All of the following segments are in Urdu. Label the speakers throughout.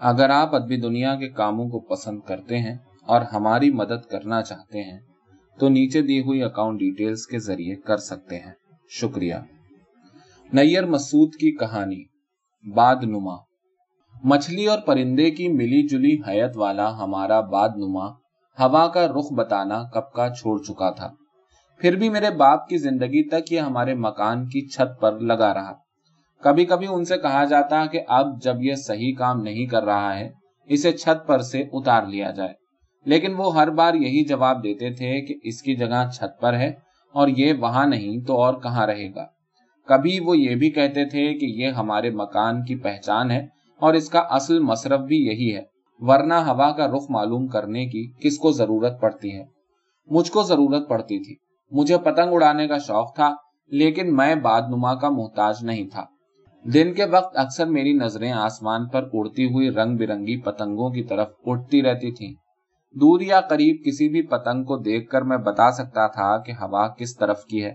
Speaker 1: اگر آپ ادبی دنیا کے کاموں کو پسند کرتے ہیں اور ہماری مدد کرنا چاہتے ہیں، تو نیچے دی ہوئی اکاؤنٹ ڈیٹیلز کے ذریعے کر سکتے ہیں۔ شکریہ۔ نیر مسعود کی کہانی باد نما مچھلی اور پرندے کی ملی جلی حیت والا ہمارا باد نما ہوا کا رخ بتانا کب کا چھوڑ چکا تھا۔ پھر بھی میرے باپ کی زندگی تک یہ ہمارے مکان کی چھت پر لگا رہا۔ کبھی کبھی ان سے کہا جاتا کہ اب جب یہ صحیح کام نہیں کر رہا ہے، اسے چھت پر سے اتار لیا جائے۔ لیکن وہ ہر بار یہی جواب دیتے تھے کہ اس کی جگہ چھت پر ہے اور یہ وہاں نہیں تو اور کہاں رہے گا۔ کبھی وہ یہ بھی کہتے تھے کہ یہ ہمارے مکان کی پہچان ہے اور اس کا اصل مصرف بھی یہی ہے۔ ورنہ ہوا کا رخ معلوم کرنے کی کس کو ضرورت پڑتی ہے؟ مجھ کو ضرورت پڑتی تھی۔ مجھے پتنگ اڑانے کا شوق تھا، لیکن میں باد نما کا محتاج نہیں تھا۔ دن کے وقت اکثر میری نظریں آسمان پر اڑتی ہوئی رنگ برنگی پتنگوں کی طرف اٹھتی رہتی تھیں۔ دور یا قریب کسی بھی پتنگ کو دیکھ کر میں بتا سکتا تھا کہ ہوا کس طرف کی ہے۔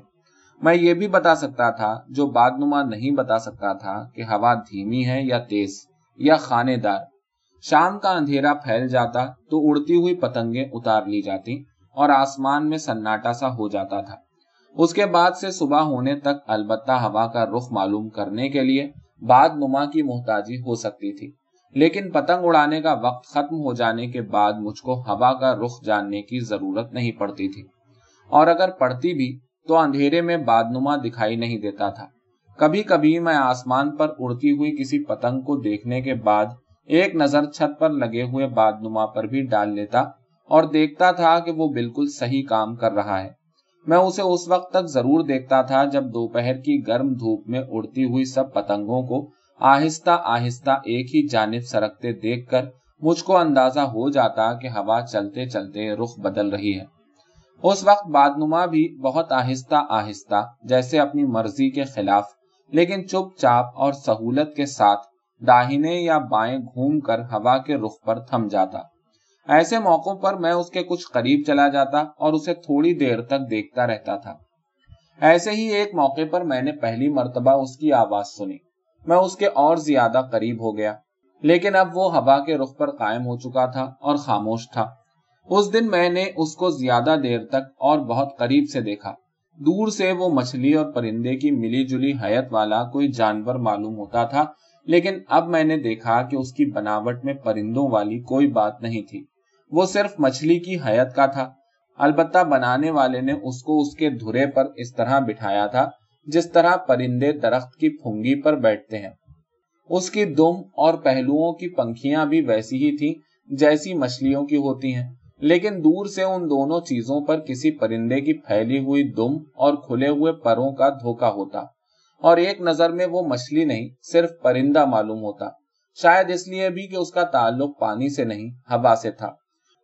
Speaker 1: میں یہ بھی بتا سکتا تھا، جو باد نما نہیں بتا سکتا تھا، کہ ہوا دھیمی ہے یا تیز یا خانے دار شام کا اندھیرا پھیل جاتا تو اڑتی ہوئی پتنگیں اتار لی جاتی اور آسمان میں سناٹا سا ہو جاتا تھا۔ اس کے بعد سے صبح ہونے تک البتہ ہوا کا رخ معلوم کرنے کے لیے بعد نما کی محتاجی ہو سکتی تھی۔ لیکن پتنگ اڑانے کا وقت ختم ہو جانے کے بعد مجھ کو ہوا کا رخ جاننے کی ضرورت نہیں پڑتی تھی۔ اور اگر پڑتی بھی تو اندھیرے میں باد نما دکھائی نہیں دیتا تھا۔ کبھی کبھی میں آسمان پر اڑتی ہوئی کسی پتنگ کو دیکھنے کے بعد ایک نظر چھت پر لگے ہوئے باد نما پر بھی ڈال لیتا اور دیکھتا تھا کہ وہ بالکل صحیح کام کر رہا ہے۔ میں اسے اس وقت تک ضرور دیکھتا تھا جب دوپہر کی گرم دھوپ میں اڑتی ہوئی سب پتنگوں کو آہستہ آہستہ ایک ہی جانب سرکتے دیکھ کر مجھ کو اندازہ ہو جاتا کہ ہوا چلتے چلتے رخ بدل رہی ہے۔ اس وقت بادنما بھی بہت آہستہ آہستہ جیسے اپنی مرضی کے خلاف، لیکن چپ چاپ اور سہولت کے ساتھ داہنے یا بائیں گھوم کر ہوا کے رخ پر تھم جاتا۔ ایسے موقعوں پر میں اس کے کچھ قریب چلا جاتا اور اسے تھوڑی دیر تک دیکھتا رہتا تھا۔ ایسے ہی ایک موقع پر میں نے پہلی مرتبہ اس کی آواز سنی۔ میں اس کے اور زیادہ قریب ہو گیا، لیکن اب وہ ہوا کے رخ پر قائم ہو چکا تھا اور خاموش تھا۔ اس دن میں نے اس کو زیادہ دیر تک اور بہت قریب سے دیکھا۔ دور سے وہ مچھلی اور پرندے کی ملی جلی حیت والا کوئی جانور معلوم ہوتا تھا، لیکن اب میں نے دیکھا کہ اس کی بناوٹ میں پرندوں والی کوئی بات نہیں تھی۔ وہ صرف مچھلی کی حیت کا تھا۔ البتہ بنانے والے نے اس کو اس کے دھرے پر اس طرح بٹھایا تھا، جس طرح پرندے درخت کی پھنگی پر بیٹھتے ہیں۔ اس کی دم اور پہلوؤں کی پنکھیاں بھی ویسی ہی تھی جیسی مچھلیوں کی ہوتی ہیں۔ لیکن دور سے ان دونوں چیزوں پر کسی پرندے کی پھیلی ہوئی دم اور کھلے ہوئے پروں کا دھوکا ہوتا۔ اور ایک نظر میں وہ مچھلی نہیں، صرف پرندہ معلوم ہوتا۔ شاید اس لیے بھی کہ اس کا تعلق پانی سے نہیں، ہوا سے تھا۔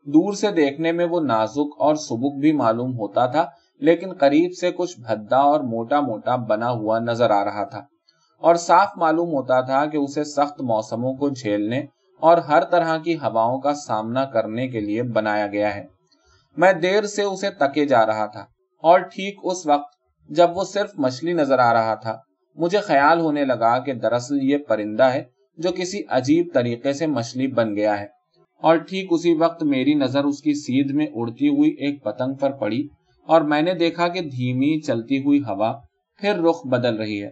Speaker 1: دور سے دیکھنے میں وہ نازک اور سبک بھی معلوم ہوتا تھا، لیکن قریب سے کچھ بھدا اور موٹا موٹا بنا ہوا نظر آ رہا تھا۔ اور صاف معلوم ہوتا تھا کہ اسے سخت موسموں کو جھیلنے اور ہر طرح کی ہواؤں کا سامنا کرنے کے لیے بنایا گیا ہے۔ میں دیر سے اسے تکے جا رہا تھا۔ اور ٹھیک اس وقت جب وہ صرف مچھلی نظر آ رہا تھا۔ مجھے خیال ہونے لگا کہ دراصل یہ پرندہ ہے جو کسی عجیب طریقے سے مچھلی بن گیا ہے۔ اور ٹھیک اسی وقت میری نظر اس کی سیدھ میں اڑتی ہوئی ایک پتنگ پر پڑی اور میں نے دیکھا کہ دھیمی چلتی ہوئی ہوا پھر رخ بدل رہی ہے۔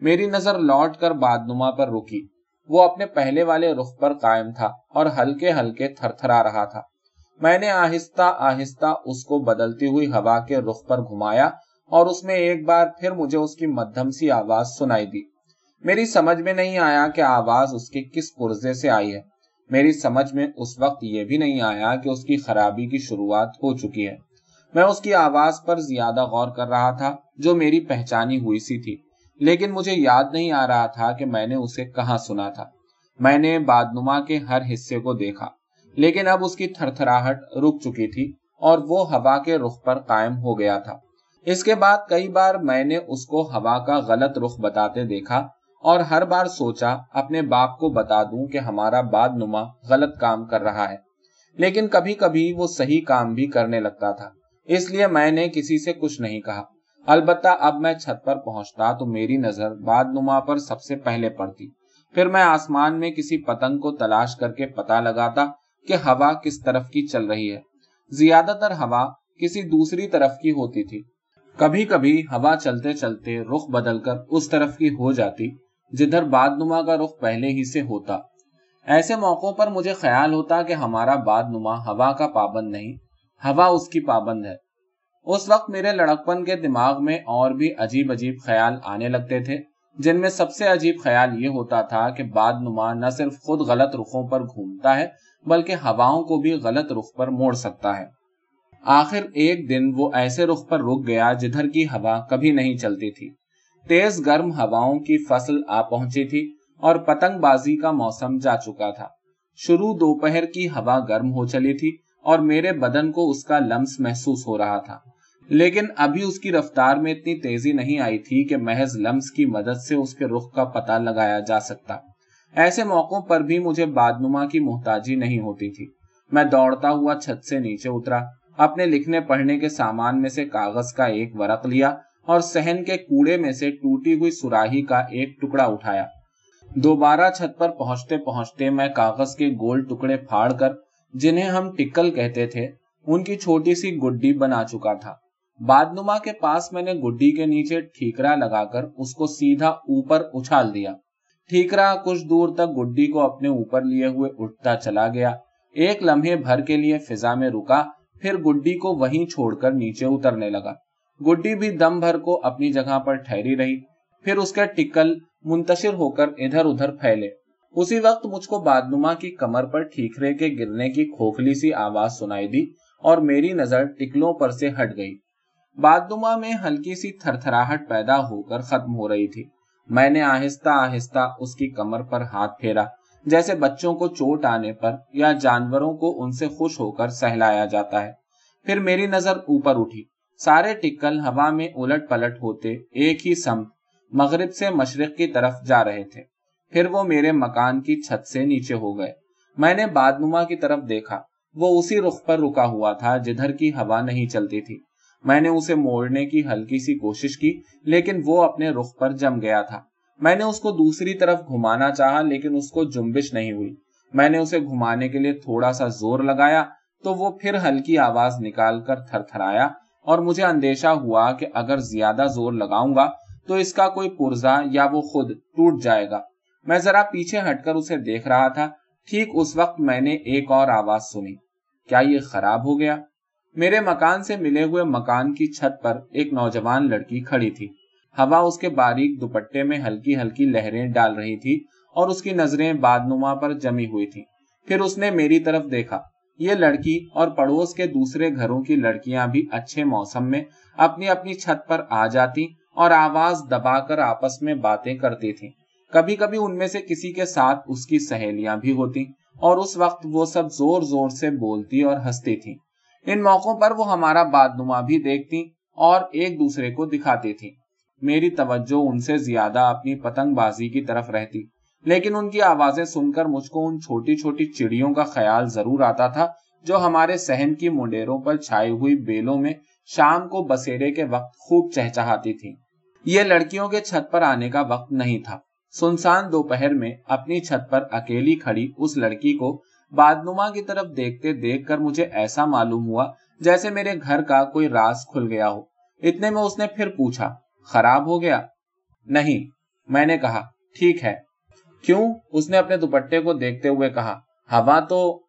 Speaker 1: میری نظر لوٹ کر بادنما پر رکی۔ وہ اپنے پہلے والے رخ پر قائم تھا اور ہلکے ہلکے تھر تھرا رہا تھا۔ میں نے آہستہ آہستہ اس کو بدلتی ہوئی ہوا کے رخ پر گھمایا اور اس میں ایک بار پھر مجھے اس کی مدھم سی آواز سنائی دی۔ میری سمجھ میں نہیں آیا کہ آواز اس کے کس پرزے سے آئی ہے۔ میری سمجھ میں اس وقت یہ بھی نہیں آیا کہ اس کی خرابی کی شروعات ہو چکی ہے۔ میں اس کی آواز پر زیادہ غور کر رہا تھا جو میری پہچانی ہوئی سی تھی، لیکن مجھے یاد نہیں آ رہا تھا کہ میں نے اسے کہاں سنا تھا۔ میں نے بادنما کے ہر حصے کو دیکھا، لیکن اب اس کی تھر تھراہٹ رک چکی تھی اور وہ ہوا کے رخ پر قائم ہو گیا تھا۔ اس کے بعد کئی بار میں نے اس کو ہوا کا غلط رخ بتاتے دیکھا اور ہر بار سوچا، اپنے باپ کو بتا دوں کہ ہمارا باد نما غلط کام کر رہا ہے۔ لیکن کبھی کبھی وہ صحیح کام بھی کرنے لگتا تھا۔ اس لیے میں نے کسی سے کچھ نہیں کہا۔ البتہ اب میں چھت پر پہنچتا تو میری نظر باد نما پر سب سے پہلے پڑتی۔ پھر میں آسمان میں کسی پتنگ کو تلاش کر کے پتا لگاتا کہ ہوا کس طرف کی چل رہی ہے۔ زیادہ تر ہوا کسی دوسری طرف کی ہوتی تھی۔ کبھی کبھی ہوا چلتے چلتے رخ بدل کر اس طرف کی ہو جاتی۔ جدھر باد نما کا رخ پہلے ہی سے ہوتا۔ ایسے موقعوں پر مجھے خیال ہوتا کہ ہمارا باد نما ہوا کا پابند نہیں، ہوا اس کی پابند ہے۔ اس وقت میرے لڑکپن کے دماغ میں اور بھی عجیب عجیب خیال آنے لگتے تھے، جن میں سب سے عجیب خیال یہ ہوتا تھا کہ باد نما نہ صرف خود غلط رخوں پر گھومتا ہے، بلکہ ہواؤں کو بھی غلط رخ پر موڑ سکتا ہے۔ آخر ایک دن وہ ایسے رخ پر رک گیا جدھر کی ہوا کبھی نہیں چلتی تھی۔ تیز گرم ہواؤں کی فصل آ پہنچی تھی اور پتنگ بازی کا موسم جا چکا تھا۔ شروع دوپہر کی ہوا گرم ہو چلی تھی اور میرے بدن کو اس کا لمس محسوس ہو رہا تھا۔ لیکن ابھی اس کی رفتار میں اتنی تیزی نہیں آئی تھی کہ محض لمس کی مدد سے اس کے رخ کا پتہ لگایا جا سکتا۔ ایسے موقعوں پر بھی مجھے بادنما کی محتاجی نہیں ہوتی تھی۔ میں دوڑتا ہوا چھت سے نیچے اترا، اپنے لکھنے پڑھنے کے سامان میں سے کاغذ کا ایک ورق لیا اور سہن کے کوڑے میں سے ٹوٹی ہوئی سراہی کا ایک ٹکڑا اٹھایا۔ دوبارہ چھت پر پہنچتے پہنچتے میں کاغذ کے گول ٹکڑے پھاڑ کر، جنہیں ہم ٹکل کہتے تھے، ان کی چھوٹی سی گڈی بنا چکا تھا۔ بادنما کے پاس میں نے گڈی کے نیچے ٹھیکرا لگا کر اس کو سیدھا اوپر اچھال دیا۔ ٹھیکرا کچھ دور تک گڈی کو اپنے اوپر لیے ہوئے اٹھتا چلا گیا۔ ایک لمحے بھر کے لیے فضا میں رکا، پھر گڈی کو وہیں چھوڑ کر نیچے اترنے لگا۔ گڈی بھی دم بھر کو اپنی جگہ پر ٹھہری رہی، پھر اس کے ٹکل منتشر ہو کر ادھر ادھر پھیلے۔ اسی وقت مجھ کو بادنما کی کمر پر ٹھیکرے کے گرنے کی کھوکھلی سی آواز سنائی دی اور میری نظر ٹکلوں پر سے ہٹ گئی۔ بادنما میں ہلکی سی تھر تھراہٹ پیدا ہو کر ختم ہو رہی تھی۔ میں نے آہستہ آہستہ اس کی کمر پر ہاتھ پھیرا، جیسے بچوں کو چوٹ آنے پر یا جانوروں کو ان سے خوش ہو کر سہلایا جاتا ہے۔ پھر میری نظر اوپر اٹھی۔ سارے ٹکل ہوا میں الٹ پلٹ ہوتے ایک ہی سمت مغرب سے مشرق کی طرف جا رہے تھے۔ پھر وہ میرے مکان کی چھت سے نیچے ہو گئے۔ میں نے بادنما کی طرف دیکھا۔ وہ اسی رخ پر رکا ہوا تھا جدھر کی ہوا نہیں چلتی تھی۔ میں نے اسے موڑنے کی ہلکی سی کوشش کی، لیکن وہ اپنے رخ پر جم گیا تھا۔ میں نے اس کو دوسری طرف گھمانا چاہا، لیکن اس کو جمبش نہیں ہوئی۔ میں نے اسے گھمانے کے لیے تھوڑا سا زور لگایا تو وہ پھر ہلکی آواز نکال کر تھر تھرایا اور مجھے اندیشہ ہوا کہ اگر زیادہ زور لگاؤں گا تو اس کا کوئی پرزا یا وہ خود ٹوٹ جائے گا۔ میں ذرا پیچھے ہٹ کر اسے دیکھ رہا تھا۔ ٹھیک اس وقت میں نے ایک اور آواز سنی۔ کیا یہ خراب ہو گیا؟ میرے مکان سے ملے ہوئے مکان کی چھت پر ایک نوجوان لڑکی کھڑی تھی۔ ہوا اس کے باریک دوپٹے میں ہلکی ہلکی لہریں ڈال رہی تھی اور اس کی نظریں بادنما پر جمی ہوئی تھی پھر اس نے میری طرف دیکھا۔ یہ لڑکی اور پڑوس کے دوسرے گھروں کی لڑکیاں بھی اچھے موسم میں اپنی اپنی چھت پر آ جاتی اور آواز دبا کر آپس میں باتیں کرتی تھی کبھی کبھی ان میں سے کسی کے ساتھ اس کی سہیلیاں بھی ہوتی اور اس وقت وہ سب زور زور سے بولتی اور ہنستی تھی ان موقعوں پر وہ ہمارا باد نما بھی دیکھتی اور ایک دوسرے کو دکھاتی تھی میری توجہ ان سے زیادہ اپنی پتنگ بازی کی طرف رہتی۔ لیکن ان کی آوازیں سن کر مجھ کو ان چھوٹی چھوٹی چڑیوں کا خیال ضرور آتا تھا، جو ہمارے سہن کی منڈیروں پر چھائی ہوئی بیلوں میں شام کو بسیرے کے وقت خوب چہچہاتی تھی یہ لڑکیوں کے چھت پر آنے کا وقت نہیں تھا۔ سنسان دوپہر میں اپنی چھت پر اکیلی کھڑی اس لڑکی کو بادنما کی طرف دیکھتے دیکھ کر مجھے ایسا معلوم ہوا جیسے میرے گھر کا کوئی راز کھل گیا ہو۔ اتنے میں اس نے پھر پوچھا، خراب ہو گیا؟ نہیں، میں نے کہا، ٹھیک ہے۔ کیوں اس نے اپنے دوپٹے کو دیکھتے ہوئے کہا، ہوا تو،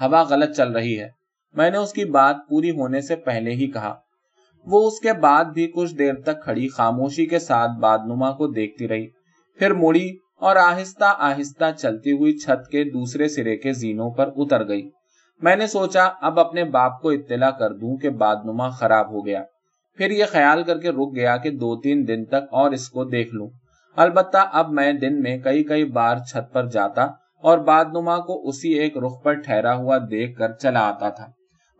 Speaker 1: ہوا غلط چل رہی ہے۔ میں نے اس کی بات پوری ہونے سے پہلے ہی کہا۔ وہ اس کے بعد بھی کچھ دیر تک کھڑی خاموشی کے ساتھ بادنما کو دیکھتی رہی۔ پھر مڑی اور آہستہ آہستہ چلتی ہوئی چھت کے دوسرے سرے کے زینوں پر اتر گئی۔ میں نے سوچا، اب اپنے باپ کو اطلاع کر دوں کہ بادنما خراب ہو گیا۔ پھر یہ خیال کر کے رک گیا کہ دو تین دن تک اور اس کو دیکھ لوں۔ البتہ اب میں دن میں کئی کئی بار چھت پر جاتا اور بادنما کو اسی ایک رخ پر ٹھہرا ہوا دیکھ کر چلا آتا تھا۔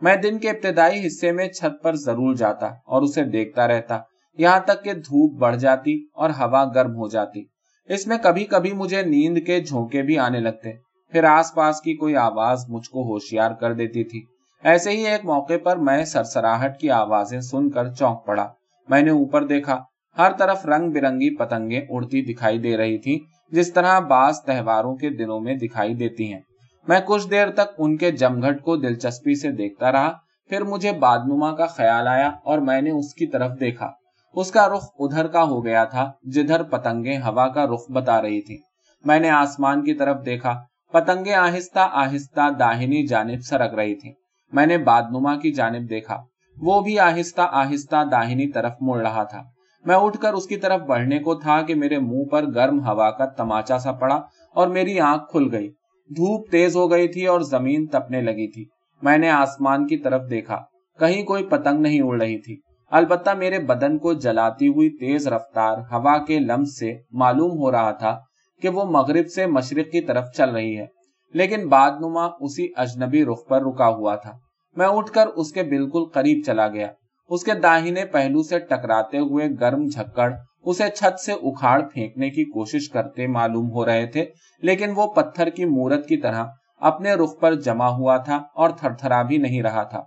Speaker 1: میں دن کے ابتدائی حصے میں چھت پر ضرور جاتا اور اسے دیکھتا رہتا۔ یہاں تک کہ دھوپ بڑھ جاتی اور ہوا گرم ہو جاتی۔ اس میں کبھی کبھی مجھے نیند کے جھونکے بھی آنے لگتے۔ پھر آس پاس کی کوئی آواز مجھ کو ہوشیار کر دیتی تھی۔ ایسے ہی ایک موقع پر میں سرسراہٹ کی آوازیں سن کر چونک پڑا۔ میں نے اوپر دیکھا ہر طرف رنگ برنگی پتنگیں اڑتی دکھائی دے رہی تھی جس طرح بعض تہواروں کے دنوں میں دکھائی دیتی ہیں۔ میں کچھ دیر تک ان کے جمگھٹ کو دلچسپی سے دیکھتا رہا، پھر مجھے بادنما کا خیال آیا اور میں نے اس کی طرف دیکھا۔ اس کا رخ ادھر کا ہو گیا تھا، جدھر پتنگیں ہوا کا رخ بتا رہی تھی میں نے آسمان کی طرف دیکھا، پتنگیں آہستہ آہستہ داہنی جانب سرک رہی تھی میں نے بادنما کی جانب دیکھا، وہ بھی آہستہ آہستہ داہنی طرف مڑ رہا تھا۔ میں اٹھ کر اس کی طرف بڑھنے کو تھا کہ میرے منہ پر گرم ہوا کا تماچا سا پڑا اور میری آنکھ کھل گئی۔ دھوپ تیز ہو گئی تھی اور زمین تپنے لگی تھی۔ میں نے آسمان کی طرف دیکھا۔ کہیں کوئی پتنگ نہیں اڑ رہی تھی۔ البتہ میرے بدن کو جلاتی ہوئی تیز رفتار ہوا کے لمس سے معلوم ہو رہا تھا کہ وہ مغرب سے مشرق کی طرف چل رہی ہے۔ لیکن بعد نما اسی اجنبی رخ پر رکا ہوا تھا۔ میں اٹھ کر اس کے بالکل قریب چلا گیا۔ اس کے داہنے پہلو سے ٹکراتے ہوئے گرم جھکڑ، اسے چھت سے اکھاڑ پھینکنے کی کوشش کرتے معلوم ہو رہے تھے، لیکن وہ پتھر کی مورت کی طرح اپنے رخ پر جمع ہوا تھا اور تھر تھرا بھی نہیں رہا تھا۔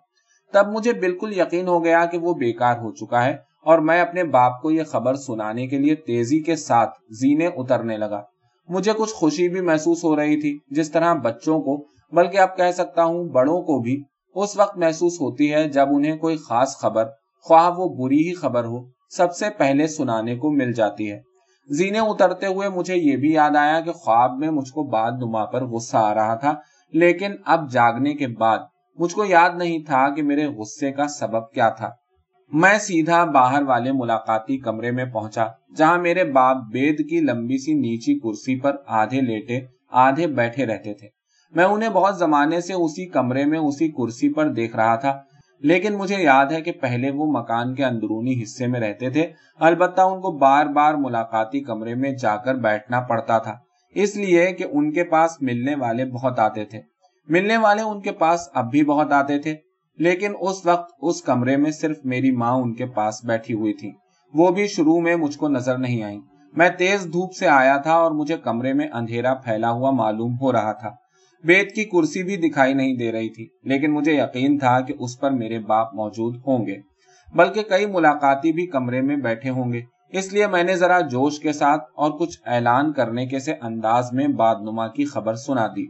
Speaker 1: تب مجھے بالکل یقین ہو گیا کہ وہ بیکار ہو چکا ہے اور میں اپنے باپ کو یہ خبر سنانے کے لیے تیزی کے ساتھ زینے اترنے لگا۔ مجھے کچھ خوشی بھی محسوس ہو رہی تھی جس طرح بچوں کو، بلکہ اب کہہ سکتا ہوں بڑوں کو بھی اس وقت محسوس ہوتی ہے جب انہیں کوئی خاص خبر، خواہ وہ بری ہی خبر ہو، سب سے پہلے سنانے کو مل جاتی ہے۔ زینے اترتے ہوئے مجھے یہ بھی یاد آیا کہ خواب میں مجھ کو بعد نما پر غصہ آ رہا تھا، لیکن اب جاگنے کے بعد مجھ کو یاد نہیں تھا کہ میرے غصے کا سبب کیا تھا۔ میں سیدھا باہر والے ملاقاتی کمرے میں پہنچا، جہاں میرے باپ بید کی لمبی سی نیچی کرسی پر آدھے لیٹے، آدھے بیٹھے رہتے تھے۔ میں انہیں بہت زمانے سے اسی کمرے میں، اسی کرسی پر دیکھ رہا تھا۔ لیکن مجھے یاد ہے کہ پہلے وہ مکان کے اندرونی حصے میں رہتے تھے۔ البتہ ان کو بار بار ملاقاتی کمرے میں جا کر بیٹھنا پڑتا تھا۔ اس لیے کہ ان کے پاس ملنے والے بہت آتے تھے۔ ملنے والے ان کے پاس اب بھی بہت آتے تھے۔ لیکن اس وقت اس کمرے میں صرف میری ماں ان کے پاس بیٹھی ہوئی تھی۔ وہ بھی شروع میں مجھ کو نظر نہیں آئی میں تیز دھوپ سے آیا تھا اور مجھے کمرے میں اندھیرا پھیلا ہوا معلوم ہو رہا تھا۔ بیت کی کرسی بھی دکھائی نہیں دے رہی تھی، لیکن مجھے یقین تھا کہ اس پر میرے باپ موجود ہوں گے، بلکہ کئی ملاقاتی بھی کمرے میں بیٹھے ہوں گے۔ اس لیے میں نے ذرا جوش کے ساتھ اور کچھ اعلان کرنے کے سے انداز میں باد نما کی خبر سنا دی۔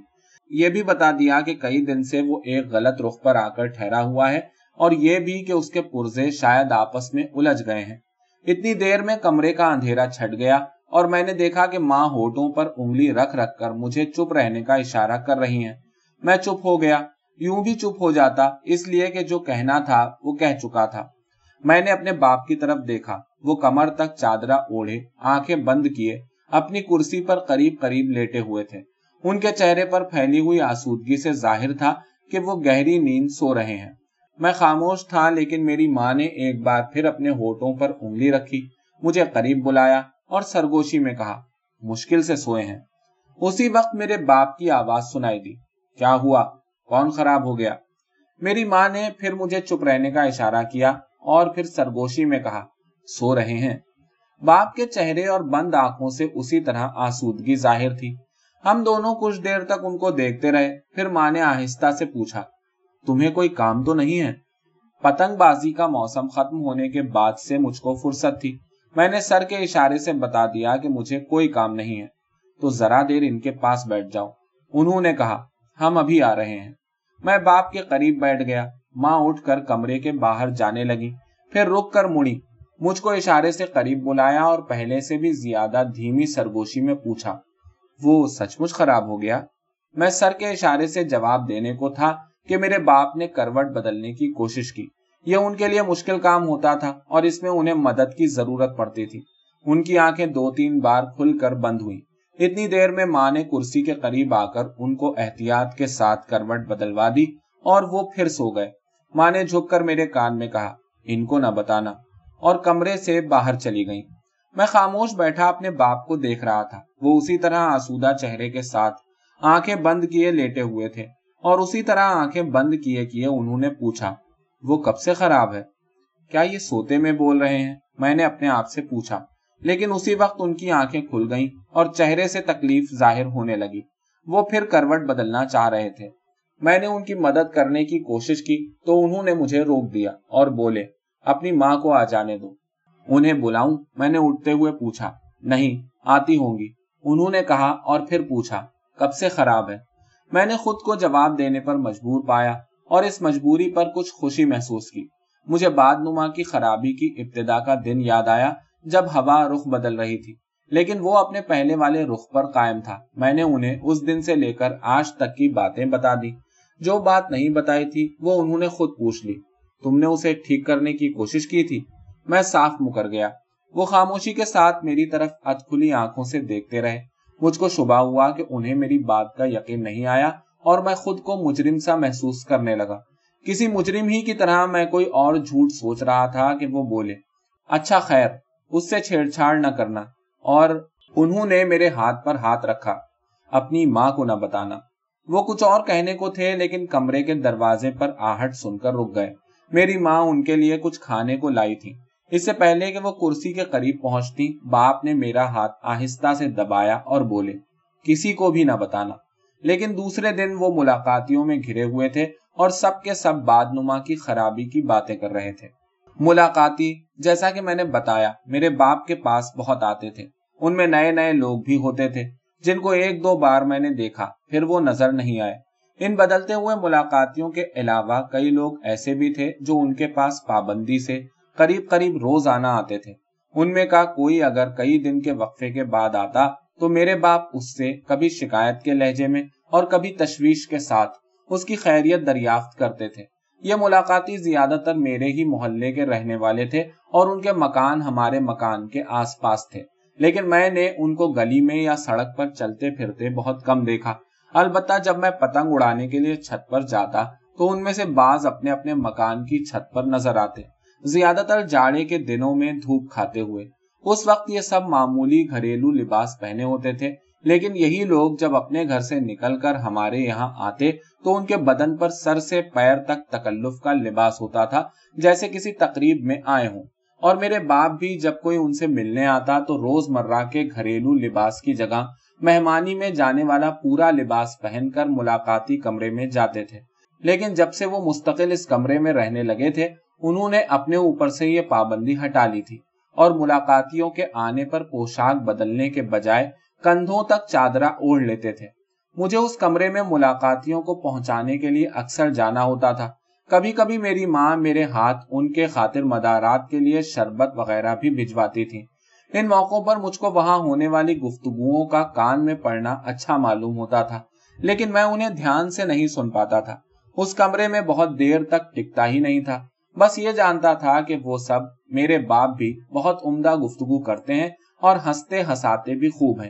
Speaker 1: یہ بھی بتا دیا کہ کئی دن سے وہ ایک غلط رخ پر آ کر ٹھہرا ہوا ہے اور یہ بھی کہ اس کے پرزے شاید آپس میں الجھ گئے ہیں۔ اتنی دیر میں کمرے کا اندھیرا چھٹ گیا اور میں نے دیکھا کہ ماں ہوٹوں پر انگلی رکھ رکھ کر مجھے چپ رہنے کا اشارہ کر رہی ہیں۔ میں چپ ہو گیا۔ یوں بھی چپ ہو جاتا، اس لیے کہ جو کہنا تھا وہ کہہ چکا تھا۔ میں نے اپنے باپ کی طرف دیکھا۔ وہ کمر تک چادرا اوڑھے، آنکھیں بند کیے، اپنی کرسی پر قریب قریب لیٹے ہوئے تھے۔ ان کے چہرے پر پھیلی ہوئی آسودگی سے ظاہر تھا کہ وہ گہری نیند سو رہے ہیں۔ میں خاموش تھا، لیکن میری ماں نے ایک بار پھر اپنے ہوٹوں پر انگلی رکھی، مجھے قریب بلایا۔ اور سرگوشی میں کہا، مشکل سے سوئے ہیں۔ اسی وقت میرے باپ کی آواز سنائی دی۔ کیا ہوا؟ کون خراب ہو گیا؟ میری ماں نے پھر مجھے چپ رہنے کا اشارہ کیا اور پھر سرگوشی میں کہا، سو رہے ہیں۔ باپ کے چہرے اور بند آنکھوں سے اسی طرح آسودگی ظاہر تھی۔ ہم دونوں کچھ دیر تک ان کو دیکھتے رہے۔ پھر ماں نے آہستہ سے پوچھا، تمہیں کوئی کام تو نہیں ہے؟ پتنگ بازی کا موسم ختم ہونے کے بعد سے مجھ کو فرصت تھی۔ میں نے سر کے اشارے سے بتا دیا کہ مجھے کوئی کام نہیں ہے۔ تو ذرا دیر ان کے پاس بیٹھ جاؤ۔ انہوں نے کہا، ہم ابھی آ رہے ہیں۔ میں باپ کے قریب بیٹھ گیا۔ ماں اٹھ کر کمرے کے باہر جانے لگی۔ پھر رک کر مڑی۔ مجھ کو اشارے سے قریب بلایا اور پہلے سے بھی زیادہ دھیمی سرگوشی میں پوچھا، وہ سچ مچ خراب ہو گیا؟ میں سر کے اشارے سے جواب دینے کو تھا کہ میرے باپ نے کروٹ بدلنے کی کوشش کی۔ یہ ان کے لیے مشکل کام ہوتا تھا اور اس میں انہیں مدد کی ضرورت پڑتی تھی۔ ان کی آنکھیں دو تین بار کھل کر بند ہوئی اتنی دیر میں ماں نے کرسی کے قریب آ کر ان کو احتیاط کے ساتھ کروٹ بدلوا دی اور وہ پھر سو گئے۔ ماں نے جھک کر میرے کان میں کہا، ان کو نہ بتانا۔ اور کمرے سے باہر چلی گئی میں خاموش بیٹھا اپنے باپ کو دیکھ رہا تھا۔ وہ اسی طرح آسودہ چہرے کے ساتھ آنکھیں بند کیے لیٹے ہوئے تھے اور اسی طرح آنکھیں بند کیے کیے انہوں نے پوچھا وہ کب سے خراب ہے؟ کیا یہ سوتے میں بول رہے ہیں؟ میں نے اپنے آپ سے پوچھا، لیکن اسی وقت ان کی آنکھیں کھل گئیں اور چہرے سے تکلیف ظاہر ہونے لگی۔ وہ پھر کروٹ بدلنا چاہ رہے تھے۔ میں نے ان کی مدد کرنے کی کوشش کی تو انہوں نے مجھے روک دیا اور بولے، اپنی ماں کو آ جانے دو۔ انہیں بلاؤں؟ میں نے اٹھتے ہوئے پوچھا، نہیں، آتی ہوں گی۔ انہوں نے کہا اور پھر پوچھا، کب سے خراب ہے؟ میں نے خود کو جواب دینے پر مجبور پایا۔ اور اس مجبوری پر کچھ خوشی محسوس کی۔ مجھے بعد نما کی خرابی کی ابتدا کا دن یاد آیا جب ہوا رخ بدل رہی تھی، لیکن وہ اپنے پہلے والے رخ پر قائم تھا۔ میں نے انہیں اس دن سے لے کر آج تک کی باتیں بتا دی جو بات نہیں بتائی تھی، وہ انہوں نے خود پوچھ لی۔ تم نے اسے ٹھیک کرنے کی کوشش کی تھی؟ میں صاف مکر گیا۔ وہ خاموشی کے ساتھ میری طرف ات کھلی آنکھوں سے دیکھتے رہے۔ مجھ کو شبہ ہوا کہ انہیں میری بات کا یقین نہیں آیا۔ اور میں خود کو مجرم سا محسوس کرنے لگا۔ کسی مجرم ہی کی طرح میں کوئی اور جھوٹ سوچ رہا تھا کہ وہ بولے اچھا خیر، اس سے چھیڑ چھاڑ نہ کرنا۔ اور انہوں نے میرے ہاتھ پر ہاتھ رکھا، اپنی ماں کو نہ بتانا۔ وہ کچھ اور کہنے کو تھے، لیکن کمرے کے دروازے پر آہٹ سن کر رک گئے۔ میری ماں ان کے لیے کچھ کھانے کو لائی تھی۔ اس سے پہلے کہ وہ کرسی کے قریب پہنچتی، باپ نے میرا ہاتھ آہستہ سے دبایا اور بولے، کسی کو بھی نہ بتانا۔ لیکن دوسرے دن وہ ملاقاتیوں میں گھرے ہوئے تھے اور سب کے سب باد نما کی خرابی کی باتیں کر رہے تھے۔ ملاقاتی، جیسا کہ میں نے بتایا، میرے باپ کے پاس بہت آتے تھے۔ ان میں نئے نئے لوگ بھی ہوتے تھے۔ جن کو ایک دو بار میں نے دیکھا، پھر وہ نظر نہیں آئے۔ ان بدلتے ہوئے ملاقاتیوں کے علاوہ کئی لوگ ایسے بھی تھے جو ان کے پاس پابندی سے قریب قریب روز آنا آتے تھے۔ ان میں کا کوئی اگر کئی دن کے وقفے کے بعد آتا تو میرے باپ اس سے کبھی شکایت کے لہجے میں اور کبھی تشویش کے ساتھ اس کی خیریت دریافت کرتے تھے۔ یہ ملاقاتی زیادہ تر میرے ہی محلے کے رہنے والے تھے اور ان کے مکان ہمارے مکان کے آس پاس تھے۔ لیکن میں نے ان کو گلی میں یا سڑک پر چلتے پھرتے بہت کم دیکھا۔ البتہ جب میں پتنگ اڑانے کے لیے چھت پر جاتا تو ان میں سے بعض اپنے اپنے مکان کی چھت پر نظر آتے۔ زیادہ تر جاڑے کے دنوں میں دھوپ کھاتے ہوئے اس وقت یہ سب معمولی گھریلو لباس پہنے ہوتے تھے، لیکن یہی لوگ جب اپنے گھر سے نکل کر ہمارے یہاں آتے تو ان کے بدن پر سر سے پیر تک تکلف کا لباس ہوتا تھا، جیسے کسی تقریب میں آئے ہوں۔ اور میرے باپ بھی جب کوئی ان سے ملنے آتا تو روز مرہ کے گھریلو لباس کی جگہ مہمانی میں جانے والا پورا لباس پہن کر ملاقاتی کمرے میں جاتے تھے۔ لیکن جب سے وہ مستقل اس کمرے میں رہنے لگے تھے، انہوں نے اپنے اوپر سے یہ پابندی ہٹا لی تھی۔ اور ملاقاتیوں کے آنے پر پوشاک بدلنے کے بجائے کندھوں تک چادرا اوڑھ لیتے تھے۔ مجھے اس کمرے میں ملاقاتیوں کو پہنچانے کے لیے اکثر جانا ہوتا تھا۔ کبھی کبھی میری ماں میرے ہاتھ ان کے خاطر مدارات کے لیے شربت وغیرہ بھی بھجواتی تھی ان موقعوں پر مجھ کو وہاں ہونے والی گفتگو کا کان میں پڑنا اچھا معلوم ہوتا تھا، لیکن میں انہیں دھیان سے نہیں سن پاتا تھا۔ اس کمرے میں بہت دیر تک ٹکتا ہی نہیں تھا۔ بس یہ جانتا تھا کہ وہ سب میرے باپ بھی بہت عمدہ گفتگو کرتے ہیں اور ہنستے ہنساتے بھی خوب ہیں۔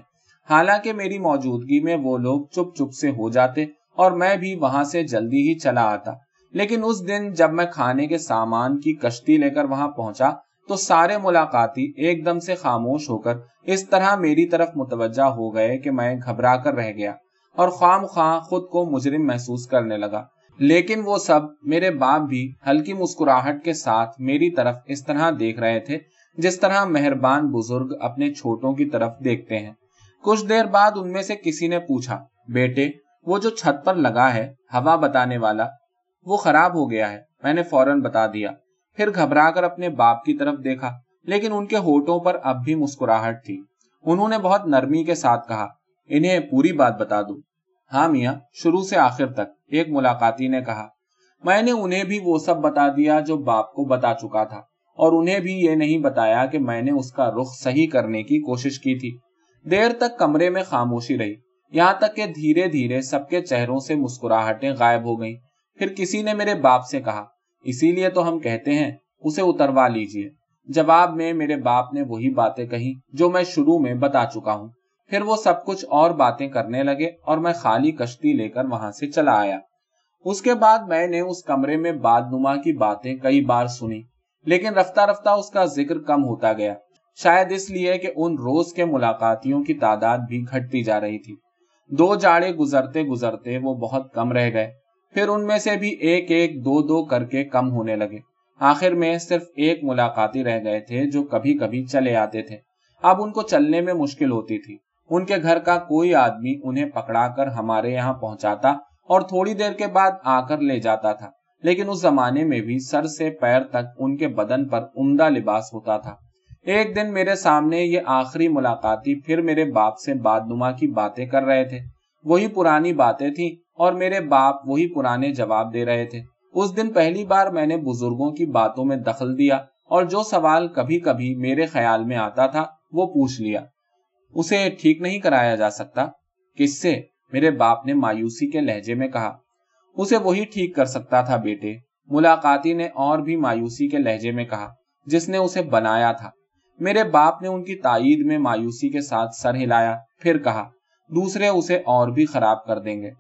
Speaker 1: حالانکہ میری موجودگی میں وہ لوگ چپ چپ سے ہو جاتے اور میں بھی وہاں سے جلدی ہی چلا آتا۔ لیکن اس دن جب میں کھانے کے سامان کی کشتی لے کر وہاں پہنچا تو سارے ملاقاتی ایک دم سے خاموش ہو کر اس طرح میری طرف متوجہ ہو گئے کہ میں گھبرا کر رہ گیا اور خواہ خواہ خود کو مجرم محسوس کرنے لگا۔ لیکن وہ سب میرے باپ بھی ہلکی مسکراہٹ کے ساتھ میری طرف اس طرح دیکھ رہے تھے، جس طرح مہربان بزرگ اپنے چھوٹوں کی طرف دیکھتے ہیں۔ کچھ دیر بعد ان میں سے کسی نے پوچھا، بیٹے، وہ جو چھت پر لگا ہے، ہوا بتانے والا، وہ خراب ہو گیا ہے۔ میں نے فوراً بتا دیا۔ پھر گھبرا کر اپنے باپ کی طرف دیکھا، لیکن ان کے ہوٹوں پر اب بھی مسکراہٹ تھی۔ انہوں نے بہت نرمی کے ساتھ کہا، انہیں پوری بات بتا دوں ہاں میاں، شروع سے آخر تک، ایک ملاقاتی نے کہا، میں نے انہیں بھی وہ سب بتا دیا جو باپ کو بتا چکا تھا، اور انہیں بھی یہ نہیں بتایا کہ میں نے اس کا رخ صحیح کرنے کی کوشش کی تھی۔ دیر تک کمرے میں خاموشی رہی۔ یہاں تک کہ دھیرے دھیرے سب کے چہروں سے مسکراہٹیں غائب ہو گئیں۔ پھر کسی نے میرے باپ سے کہا، اسی لیے تو ہم کہتے ہیں، اسے اتروا لیجیے۔ جواب میں میرے باپ نے وہی باتیں کہی جو میں شروع میں بتا چکا ہوں۔ پھر وہ سب کچھ اور باتیں کرنے لگے اور میں خالی کشتی لے کر وہاں سے چلا آیا۔ اس کے بعد میں نے اس کمرے میں باد نما کی باتیں کئی بار سنی، لیکن رفتہ رفتہ اس کا ذکر کم ہوتا گیا۔ شاید اس لیے کہ ان روز کے ملاقاتیوں کی تعداد بھی گھٹتی جا رہی تھی۔ دو جاڑے گزرتے گزرتے وہ بہت کم رہ گئے۔ پھر ان میں سے بھی ایک ایک دو دو کر کے کم ہونے لگے۔ آخر میں صرف ایک ملاقاتی رہ گئے تھے جو کبھی کبھی چلے آتے تھے۔ اب ان کو چلنے میں مشکل ہوتی تھی۔ ان کے گھر کا کوئی آدمی انہیں پکڑا کر ہمارے یہاں پہنچاتا اور تھوڑی دیر کے بعد آ کر لے جاتا تھا، لیکن اس زمانے میں بھی سر سے پیر تک ان کے بدن پر عمدہ لباس ہوتا تھا۔ ایک دن میرے سامنے یہ آخری ملاقاتی پھر میرے باپ سے باد نما کی باتیں کر رہے تھے۔ وہی پرانی باتیں تھیں اور میرے باپ وہی پرانے جواب دے رہے تھے۔ اس دن پہلی بار میں نے بزرگوں کی باتوں میں دخل دیا اور جو سوال کبھی کبھی میرے خیال میں آتا تھا وہ پوچھ لیا۔ اسے ٹھیک نہیں کرایا جا سکتا۔ کس سے؟ میرے باپ نے مایوسی کے لہجے میں کہا۔ اسے وہی ٹھیک کر سکتا تھا بیٹے۔ ملاقاتی نے اور بھی مایوسی کے لہجے میں کہا، جس نے اسے بنایا تھا۔ میرے باپ نے ان کی تائید میں مایوسی کے ساتھ سر ہلایا، پھر کہا، دوسرے اسے اور بھی خراب کر دیں گے۔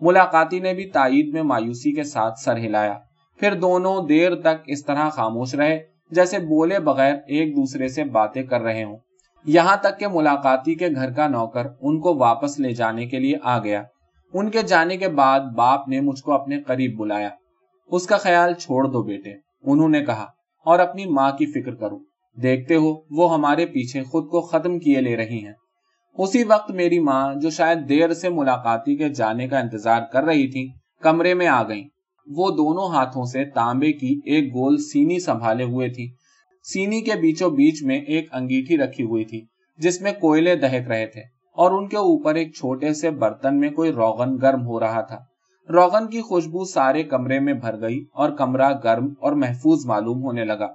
Speaker 1: ملاقاتی نے بھی تائید میں مایوسی کے ساتھ سر ہلایا۔ پھر دونوں دیر تک اس طرح خاموش رہے، جیسے بولے بغیر ایک دوسرے سے باتیں کر رہے ہوں۔ یہاں تک کہ ملاقاتی کے گھر کا نوکر ان کو واپس لے جانے کے لیے آ گیا۔ ان کے جانے کے بعد باپ نے مجھ کو اپنے قریب بلایا۔ اس کا خیال چھوڑ دو بیٹے، انہوں نے کہا، اور اپنی ماں کی فکر کرو۔ دیکھتے ہو، وہ ہمارے پیچھے خود کو ختم کیے لے رہی ہیں۔ اسی وقت میری ماں، جو شاید دیر سے ملاقاتی کے جانے کا انتظار کر رہی تھی کمرے میں آ گئی وہ دونوں ہاتھوں سے تانبے کی ایک گول سینی سنبھالے ہوئے تھی سینی کے بیچوں بیچ میں ایک انگیٹھی رکھی ہوئی تھی، جس میں کوئلے دہک رہے تھے، اور ان کے اوپر ایک چھوٹے سے برتن میں کوئی روغن گرم ہو رہا تھا۔ روغن کی خوشبو سارے کمرے میں بھر گئی اور کمرہ گرم اور محفوظ معلوم ہونے لگا۔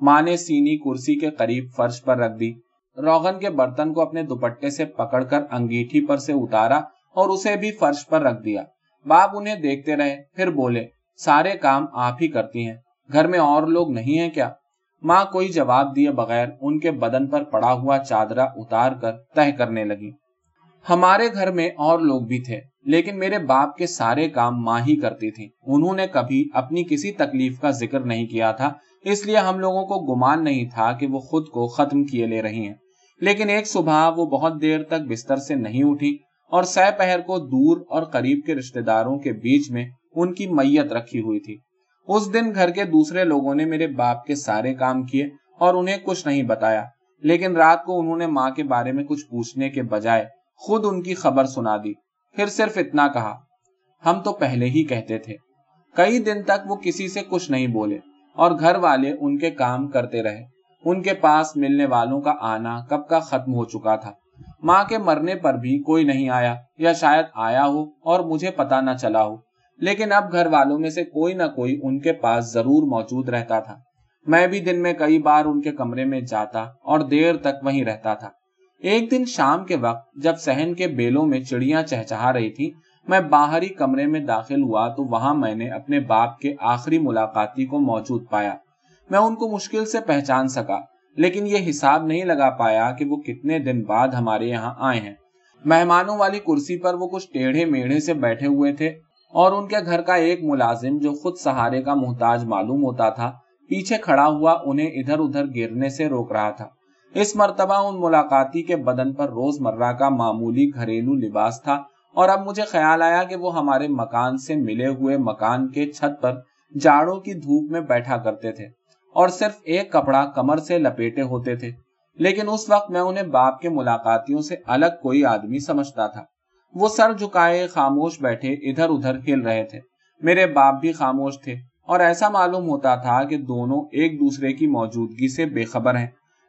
Speaker 1: ماں نے سینی کرسی کے قریب فرش پر رکھ دی۔ روغن کے برتن کو اپنے دوپٹے سے پکڑ کر انگیٹھی پر سے اتارا اور اسے بھی فرش پر رکھ دیا۔ باپ انہیں دیکھتے رہے، پھر بولے، سارے کام آپ ہی کرتی ہیں، گھر میں اور لوگ نہیں ہیں کیا؟ ماں کوئی جواب دیے بغیر ان کے بدن پر پڑا ہوا چادرا اتار کر تہ کرنے لگی۔ ہمارے گھر میں اور لوگ بھی تھے، لیکن میرے باپ کے سارے کام ماں ہی کرتی تھی انہوں نے کبھی اپنی کسی تکلیف کا ذکر نہیں کیا تھا، اس لیے ہم لوگوں کو گمان نہیں تھا کہ وہ خود کو ختم کیے لے رہی ہیں۔ لیکن ایک صبح وہ بہت دیر تک بستر سے نہیں اٹھی اور سہ پہر کو دور اور قریب کے رشتے داروں کے بیچ میں ان کی میت رکھی ہوئی تھی۔ اس دن گھر کے دوسرے لوگوں نے میرے باپ کے سارے کام کیے اور انہیں کچھ نہیں بتایا۔ لیکن رات کو انہوں نے ماں کے بارے میں کچھ پوچھنے کے بجائے خود ان کی خبر سنا دی۔ پھر صرف اتنا کہا، ہم تو پہلے ہی کہتے تھے۔ کئی دن تک وہ کسی سے کچھ نہیں بولے اور گھر والے ان کے کام کرتے رہے۔ ان کے پاس ملنے والوں کا آنا کب کا ختم ہو چکا تھا۔ ماں کے مرنے پر بھی کوئی نہیں آیا یا شاید آیا ہو اور مجھے پتا نہ چلا ہو۔ لیکن اب گھر والوں میں سے کوئی نہ کوئی ان کے پاس ضرور موجود رہتا تھا۔ میں بھی دن میں کئی بار ان کے کمرے میں جاتا اور دیر تک وہیں رہتا تھا۔ ایک دن شام کے وقت جب سہن کے بیلوں میں چڑیاں چہچہا رہی تھی میں باہری کمرے میں داخل ہوا تو وہاں میں نے اپنے باپ کے آخری ملاقاتی کو موجود پایا۔ میں ان کو مشکل سے پہچان سکا، لیکن یہ حساب نہیں لگا پایا کہ وہ کتنے دن بعد ہمارے یہاں آئے ہیں۔ مہمانوں والی کرسی پر وہ کچھ ٹیڑھے میڑھے سے بیٹھے ہوئے تھے۔ اور ان کے گھر کا ایک ملازم جو خود سہارے کا محتاج معلوم ہوتا تھا، پیچھے کھڑا ہوا انہیں ادھر ادھر گرنے سے روک رہا تھا۔ اس مرتبہ ان ملاقاتی کے بدن پر روز مرہ کا معمولی گھریلو لباس تھا اور اب مجھے خیال آیا کہ وہ ہمارے مکان سے ملے ہوئے مکان کے چھت پر جاڑوں کی دھوپ میں بیٹھا کرتے تھے اور صرف ایک کپڑا کمر سے لپیٹے ہوتے تھے، لیکن اس وقت میں انہیں باپ کے ملاقاتیوں سے الگ کوئی آدمی سمجھتا تھا۔ وہ سر جھکائے خاموش بیٹھے ادھر ادھر ہل رہے تھے۔ میرے باپ بھی خاموش تھے اور ایسا معلوم ہوتا تھا کہ دونوں ایک دوسرے کی موجودگی سے بے خبر ہیں۔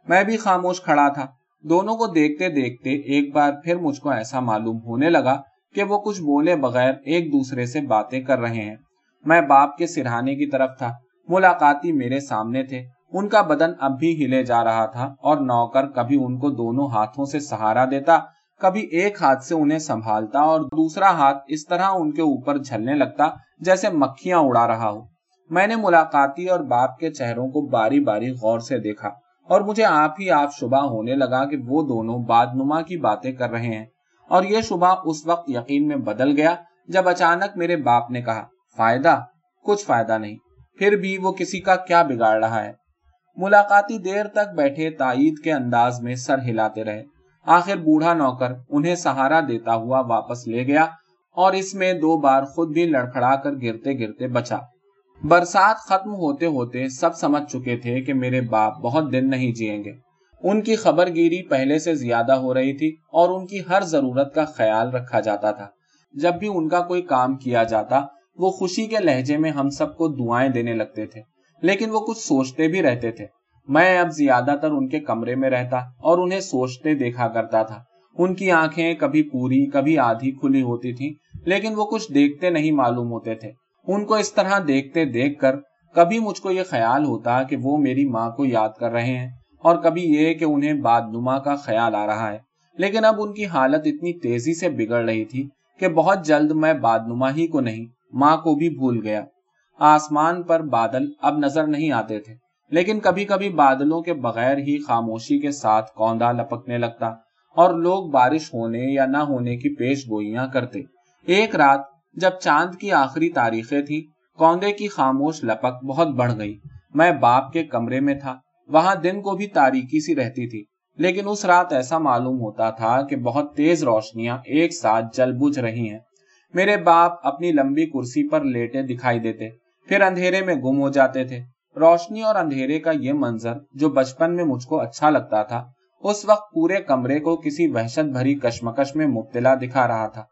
Speaker 1: میں بھی خاموش کھڑا تھا۔ دونوں کو دیکھتے دیکھتے ایک بار پھر مجھ کو ایسا معلوم ہونے لگا کہ وہ کچھ بولے بغیر ایک دوسرے سے باتیں کر رہے ہیں۔ میں باپ کے سرہانے کی طرف تھا۔ ملاقاتی میرے سامنے تھے۔ ان کا بدن اب بھی ہلے جا رہا تھا اور نوکر کبھی ان کو دونوں ہاتھوں سے سہارا دیتا کبھی ایک ہاتھ سے انہیں سنبھالتا اور دوسرا ہاتھ اس طرح ان کے اوپر جھلنے لگتا جیسے مکھیاں اڑا رہا ہو۔ میں نے ملاقاتی اور باپ کے چہروں کو باری باری غور سے دیکھا اور مجھے آپ ہی آپ شبہ ہونے لگا کہ وہ دونوں باد نما کی باتیں کر رہے ہیں۔ اور یہ شبہ اس وقت یقین میں بدل گیا جب اچانک میرے باپ نے کہا، فائدہ؟ کچھ فائدہ نہیں۔ پھر بھی وہ کسی کا کیا بگاڑ رہا ہے؟ ملاقاتی دیر تک بیٹھے تائید کے انداز میں سر ہلاتے رہے۔ آخر بوڑھا نوکر انہیں سہارا دیتا ہوا واپس لے گیا اور اس میں دو بار خود بھی لڑکھڑا کر گرتے گرتے بچا۔ برسات ختم ہوتے ہوتے سب سمجھ چکے تھے کہ میرے باپ بہت دن نہیں جیئیں گے۔ ان کی خبر گیری پہلے سے زیادہ ہو رہی تھی اور ان کی ہر ضرورت کا خیال رکھا جاتا تھا۔ جب بھی ان کا کوئی کام کیا جاتا، وہ خوشی کے لہجے میں ہم سب کو دعائیں دینے لگتے تھے، لیکن وہ کچھ سوچتے بھی رہتے تھے۔ میں اب زیادہ تر ان کے کمرے میں رہتا اور انہیں سوچتے دیکھا کرتا تھا۔ ان کی آنکھیں کبھی پوری، کبھی آدھی کھلی ہوتی تھی لیکن وہ کچھ دیکھتے نہیں معلوم ہوتے تھے۔ ان کو اس طرح دیکھتے دیکھ کر کبھی مجھ کو یہ خیال ہوتا کہ وہ میری ماں کو یاد کر رہے ہیں اور کبھی یہ کہ انہیں باد نما کا خیال آ رہا ہے۔ لیکن اب ان کی حالت اتنی تیزی سے بگڑ رہی تھی کہ بہت جلد میں باد نما ہی کو نہیں، ماں کو بھی بھول گیا۔ آسمان پر بادل اب نظر نہیں آتے تھے۔ لیکن کبھی کبھی بادلوں کے بغیر ہی خاموشی کے ساتھ کوندا لپکنے لگتا اور لوگ بارش ہونے یا نہ ہونے کی پیش گوئیاں کرتے۔ ایک رات جب چاند کی آخری تاریخیں تھی کوندے کی خاموش لپک بہت بڑھ گئی۔ میں باپ کے کمرے میں تھا، وہاں دن کو بھی تاریخی سی رہتی تھی، لیکن اس رات ایسا معلوم ہوتا تھا کہ بہت تیز روشنیاں ایک ساتھ جل بجھ رہی ہیں۔ میرے باپ اپنی لمبی کرسی پر لیٹے دکھائی دیتے، پھر اندھیرے میں گم ہو جاتے تھے۔ روشنی اور اندھیرے کا یہ منظر جو بچپن میں مجھ کو اچھا لگتا تھا، اس وقت پورے کمرے کو کسی وحشت بھری کشمکش میں مبتلا دکھا رہا تھا۔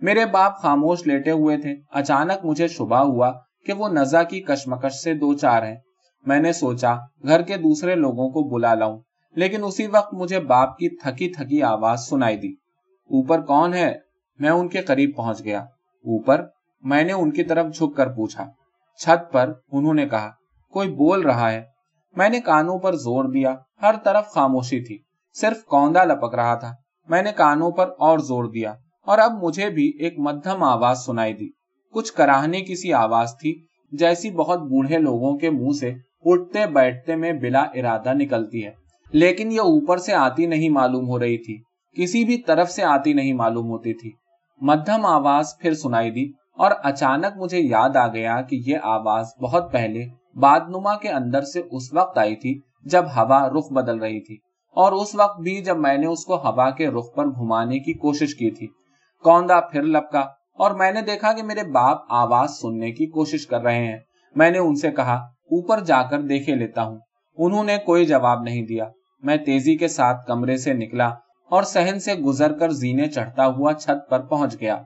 Speaker 1: میرے باپ خاموش لیٹے ہوئے تھے۔ اچانک مجھے شبہ ہوا کہ وہ نزا کی کشمکش سے دو چار ہیں۔ میں نے سوچا، گھر کے دوسرے لوگوں کو بلا لاؤں۔ لیکن اسی وقت مجھے باپ کی تھکی تھکی آواز سنائی دی۔ اوپر کون ہے؟ میں ان کے قریب پہنچ گیا۔ اوپر میں نے ان کی طرف جھک کر پوچھا۔ چھت پر، انہوں نے کہا کوئی بول رہا ہے۔ میں نے کانوں پر زور دیا۔ ہر طرف خاموشی تھی۔ صرف کوندا لپک رہا تھا۔ میں نے کانوں پر اور زور دیا۔ اور اب مجھے بھی ایک مدھم آواز سنائی دی۔ کچھ کراہنے کی سی آواز تھی، جیسی بہت بوڑھے لوگوں کے منہ سے اٹھتے بیٹھتے میں بلا ارادہ نکلتی ہے۔ لیکن یہ اوپر سے آتی نہیں معلوم ہو رہی تھی۔ کسی بھی طرف سے آتی نہیں معلوم ہوتی تھی۔ مدھم آواز پھر سنائی دی اور اچانک مجھے یاد آ گیا کہ یہ آواز بہت پہلے باد نما کے اندر سے اس وقت آئی تھی جب ہوا رخ بدل رہی تھی اور اس وقت بھی جب میں نے اس کو ہوا کے رخ پر گھمانے کی کوشش کی تھی۔ کوندا پھر لپکا اور میں نے دیکھا کہ میرے باپ آواز سننے کی کوشش کر رہے ہیں۔ میں نے ان سے کہا، اوپر جا کر دیکھے لیتا ہوں۔ انہوں نے کوئی جواب نہیں دیا۔ میں تیزی کے ساتھ کمرے سے نکلا اور سہن سے گزر کر زینے چڑھتا ہوا چھت پر پہنچ گیا۔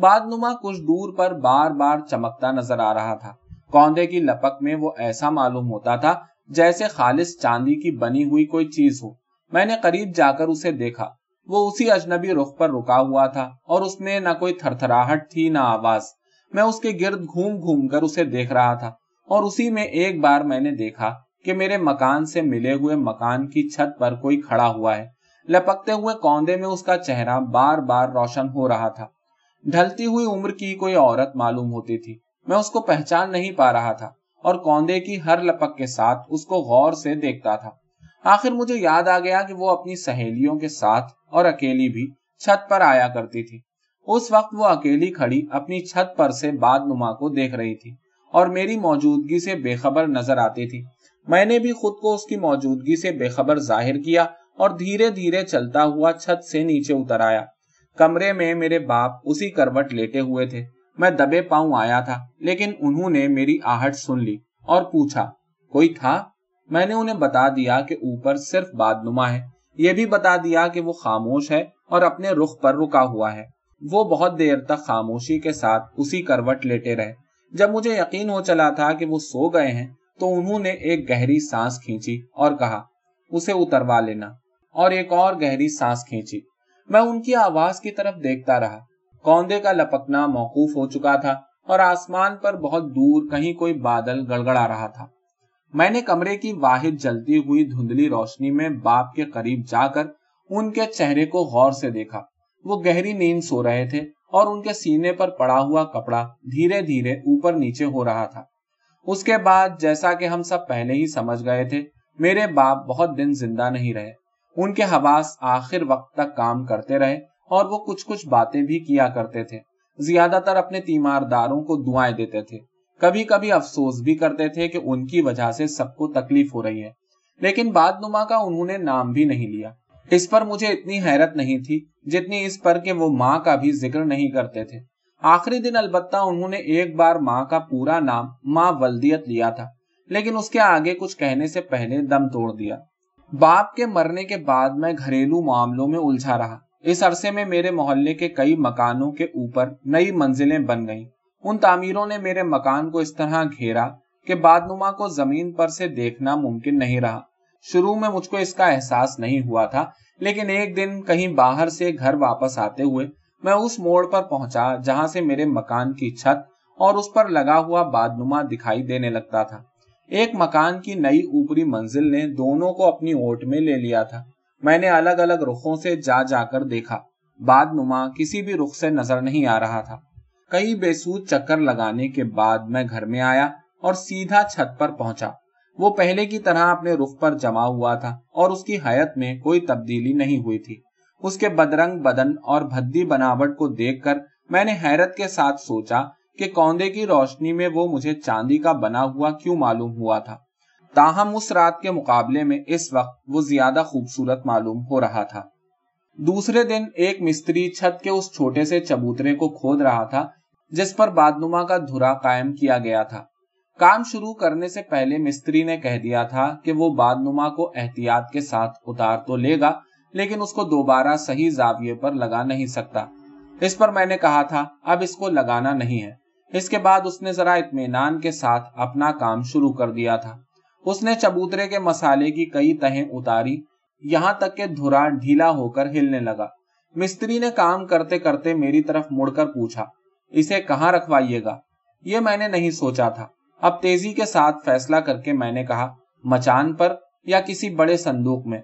Speaker 1: باد نما کچھ دور پر بار بار چمکتا نظر آ رہا تھا۔ کوندے کی لپک میں وہ ایسا معلوم ہوتا تھا جیسے خالص چاندی کی بنی ہوئی کوئی چیز ہو۔ میں نے قریب جا کر اسے دیکھا۔ وہ اسی اجنبی رخ پر رکا ہوا تھا اور اس میں نہ کوئی تھر تھراہٹ تھی نہ آواز۔ میں اس کے گرد گھوم گھوم کر اسے دیکھ رہا تھا اور اسی میں ایک بار میں نے دیکھا کہ میرے مکان سے ملے ہوئے مکان کی چھت پر کوئی کھڑا ہوا ہے۔ لپکتے ہوئے کوندے میں اس کا چہرہ بار بار روشن ہو رہا تھا۔ ڈھلتی ہوئی عمر کی کوئی عورت معلوم ہوتی تھی۔ میں اس کو پہچان نہیں پا رہا تھا اور کوندے کی ہر لپک کے ساتھ اس کو غور سے دیکھتا تھا۔ آخر مجھے یاد آ گیا کہ وہ اپنی سہیلیوں کے ساتھ اور اکیلی بھی چھت پر آیا کرتی تھی۔ اس وقت وہ اکیلی کھڑی اپنی چھت پر سے باد نما کو دیکھ رہی تھی اور میری موجودگی سے بے خبر نظر آتی تھی۔ میں نے بھی خود کو اس کی موجودگی سے بے خبر ظاہر کیا اور دھیرے دھیرے چلتا ہوا چھت سے نیچے اتر آیا۔ کمرے میں میرے باپ اسی کروٹ لیٹے ہوئے تھے۔ میں دبے پاؤں آیا تھا، لیکن انہوں نے میری آہٹ سن لی اور پوچھا، کوئی تھا؟ میں نے انہیں بتا دیا کہ اوپر صرف باد نما ہے۔ یہ بھی بتا دیا کہ وہ خاموش ہے اور اپنے رخ پر رکا ہوا ہے۔ وہ بہت دیر تک خاموشی کے ساتھ اسی کروٹ لیٹے رہے۔ جب مجھے یقین ہو چلا تھا کہ وہ سو گئے ہیں، تو انہوں نے ایک گہری سانس کھینچی اور کہا، اسے اتروا لینا۔ اور ایک اور گہری سانس کھینچی۔ میں ان کی آواز کی طرف دیکھتا رہا۔ کوندے کا لپکنا موقوف ہو چکا تھا اور آسمان پر بہت دور کہیں کوئی بادل گڑگڑا رہا تھا۔ میں نے کمرے کی واحد جلتی ہوئی دھندلی روشنی میں باپ کے قریب جا کر ان کے چہرے کو غور سے دیکھا۔ وہ گہری نیند سو رہے تھے اور ان کے سینے پر پڑا ہوا کپڑا دھیرے دھیرے اوپر نیچے ہو رہا تھا۔ اس کے بعد جیسا کہ ہم سب پہلے ہی سمجھ گئے تھے، میرے باپ بہت دن زندہ نہیں رہے۔ ان کے حواس آخر وقت تک کام کرتے رہے اور وہ کچھ کچھ باتیں بھی کیا کرتے تھے۔ زیادہ تر اپنے تیمار داروں کو دعائیں دیتے تھے۔ کبھی کبھی افسوس بھی کرتے تھے کہ ان کی وجہ سے سب کو تکلیف ہو رہی ہے۔ لیکن باد نما کا انہوں نے نام بھی نہیں لیا۔ اس پر مجھے اتنی حیرت نہیں تھی جتنی اس پر کہ وہ ماں کا بھی ذکر نہیں کرتے تھے۔ آخری دن البتہ انہوں نے ایک بار ماں کا پورا نام ماں ولدیت لیا تھا، لیکن اس کے آگے کچھ کہنے سے پہلے دم توڑ دیا۔ باپ کے مرنے کے بعد میں گھریلو معاملوں میں الجھا رہا۔ اس عرصے میں میرے محلے کے کئی مکانوں کے اوپر نئی منزلیں بن گئیں۔ ان تعمیروں نے میرے مکان کو اس طرح گھیرا کہ باد نما کو زمین پر سے دیکھنا ممکن نہیں رہا۔ شروع میں مجھ کو اس کا احساس نہیں ہوا تھا، لیکن ایک دن کہیں باہر سے گھر واپس آتے ہوئے میں اس موڑ پر پہنچا جہاں سے میرے مکان کی چھت اور اس پر لگا ہوا باد نما دکھائی دینے لگتا تھا۔ ایک مکان کی نئی اوپری منزل نے دونوں کو اپنی اوٹ میں لے لیا تھا۔ میں نے الگ الگ رخوں سے جا جا کر دیکھا۔ باد نما کسی بھی رخ سے نظر نہیں آ رہا تھا۔ کئی بے سود چکر لگانے کے بعد میں گھر میں آیا اور سیدھا چھت پر پہنچا۔ وہ پہلے کی طرح اپنے رخ پر جمع ہوا تھا اور اس کی حیت میں کوئی تبدیلی نہیں ہوئی تھی۔ اس کے بدرنگ بدن اور بھدی بناوٹ کو دیکھ کر میں نے حیرت کے ساتھ سوچا کہ کوندے کی روشنی میں وہ مجھے چاندی کا بنا ہوا کیوں معلوم ہوا تھا۔ تاہم اس رات کے مقابلے میں اس وقت وہ زیادہ خوبصورت معلوم ہو رہا تھا۔ دوسرے دن ایک مستری چھت کے اس چھوٹے سے چبوترے کو کھود رہا تھا، جس پر بادنما کا دھرا قائم کیا گیا تھا۔ کام شروع کرنے سے پہلے مستری نے کہہ دیا تھا کہ وہ باد نما کو احتیاط کے ساتھ اتار تو لے گا، لیکن اس کو دوبارہ صحیح زاویے پر لگا نہیں سکتا۔ اس پر میں نے کہا تھا، اب اس کو لگانا نہیں ہے۔ اس کے بعد اس نے ذرا اطمینان کے ساتھ اپنا کام شروع کر دیا تھا۔ اس نے چبوترے کے مسالے کی کئی تہیں اتاری۔ یہاں تک کہ دھرا ڈھیلا ہو کر ہلنے لگا۔ مستری نے کام کرتے کرتے میری طرف مڑ کر پوچھا، اسے کہاں رکھوائیے گا؟ یہ میں نے نہیں سوچا تھا۔ اب تیزی کے ساتھ فیصلہ کر کے میں نے کہا، مچان پر یا کسی بڑے صندوق میں؟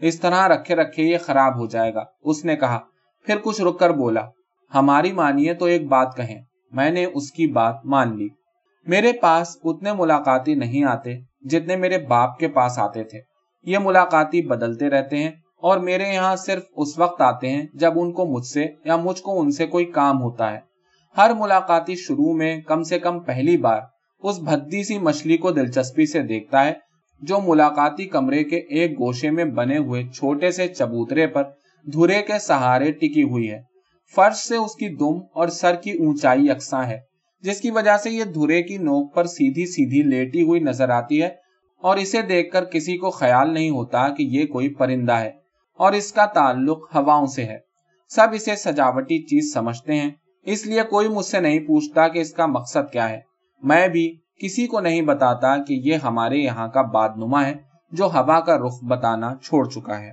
Speaker 1: اس طرح رکھے رکھے یہ خراب ہو جائے گا۔ اس نے کہا۔ پھر کچھ رک کر بولا، ہماری مانیے تو ایک بات کہیں۔ میں نے اس کی بات مان لی۔ میرے پاس اتنے ملاقاتی نہیں آتے۔ جتنے میرے باپ کے پاس آتے تھے۔ یہ ملاقاتی بدلتے رہتے ہیں اور میرے یہاں صرف اس وقت آتے ہیں جب ان کو مجھ سے یا مجھ کو ان سے کوئی کام ہوتا ہے۔ ہر ملاقاتی شروع میں کم سے کم پہلی بار اس بھدی سی مچھلی کو دلچسپی سے دیکھتا ہے جو ملاقاتی کمرے کے ایک گوشے میں بنے ہوئے چھوٹے سے چبوترے پر دھرے کے سہارے ٹکی ہوئی ہے۔ فرش سے اس کی دم اور سر کی اونچائی یکساں ہے۔ جس کی وجہ سے یہ دھرے کی نوک پر سیدھی سیدھی لیٹی ہوئی نظر آتی ہے اور اسے دیکھ کر کسی کو خیال نہیں ہوتا کہ یہ کوئی پرندہ ہے اور اس کا تعلق ہواؤں سے ہے۔ سب اسے سجاوٹی چیز سمجھتے ہیں، اس لیے کوئی مجھ سے نہیں پوچھتا کہ اس کا مقصد کیا ہے۔ میں بھی کسی کو نہیں بتاتا کہ یہ ہمارے یہاں کا باد نما ہے جو ہوا کا رخ بتانا چھوڑ چکا ہے۔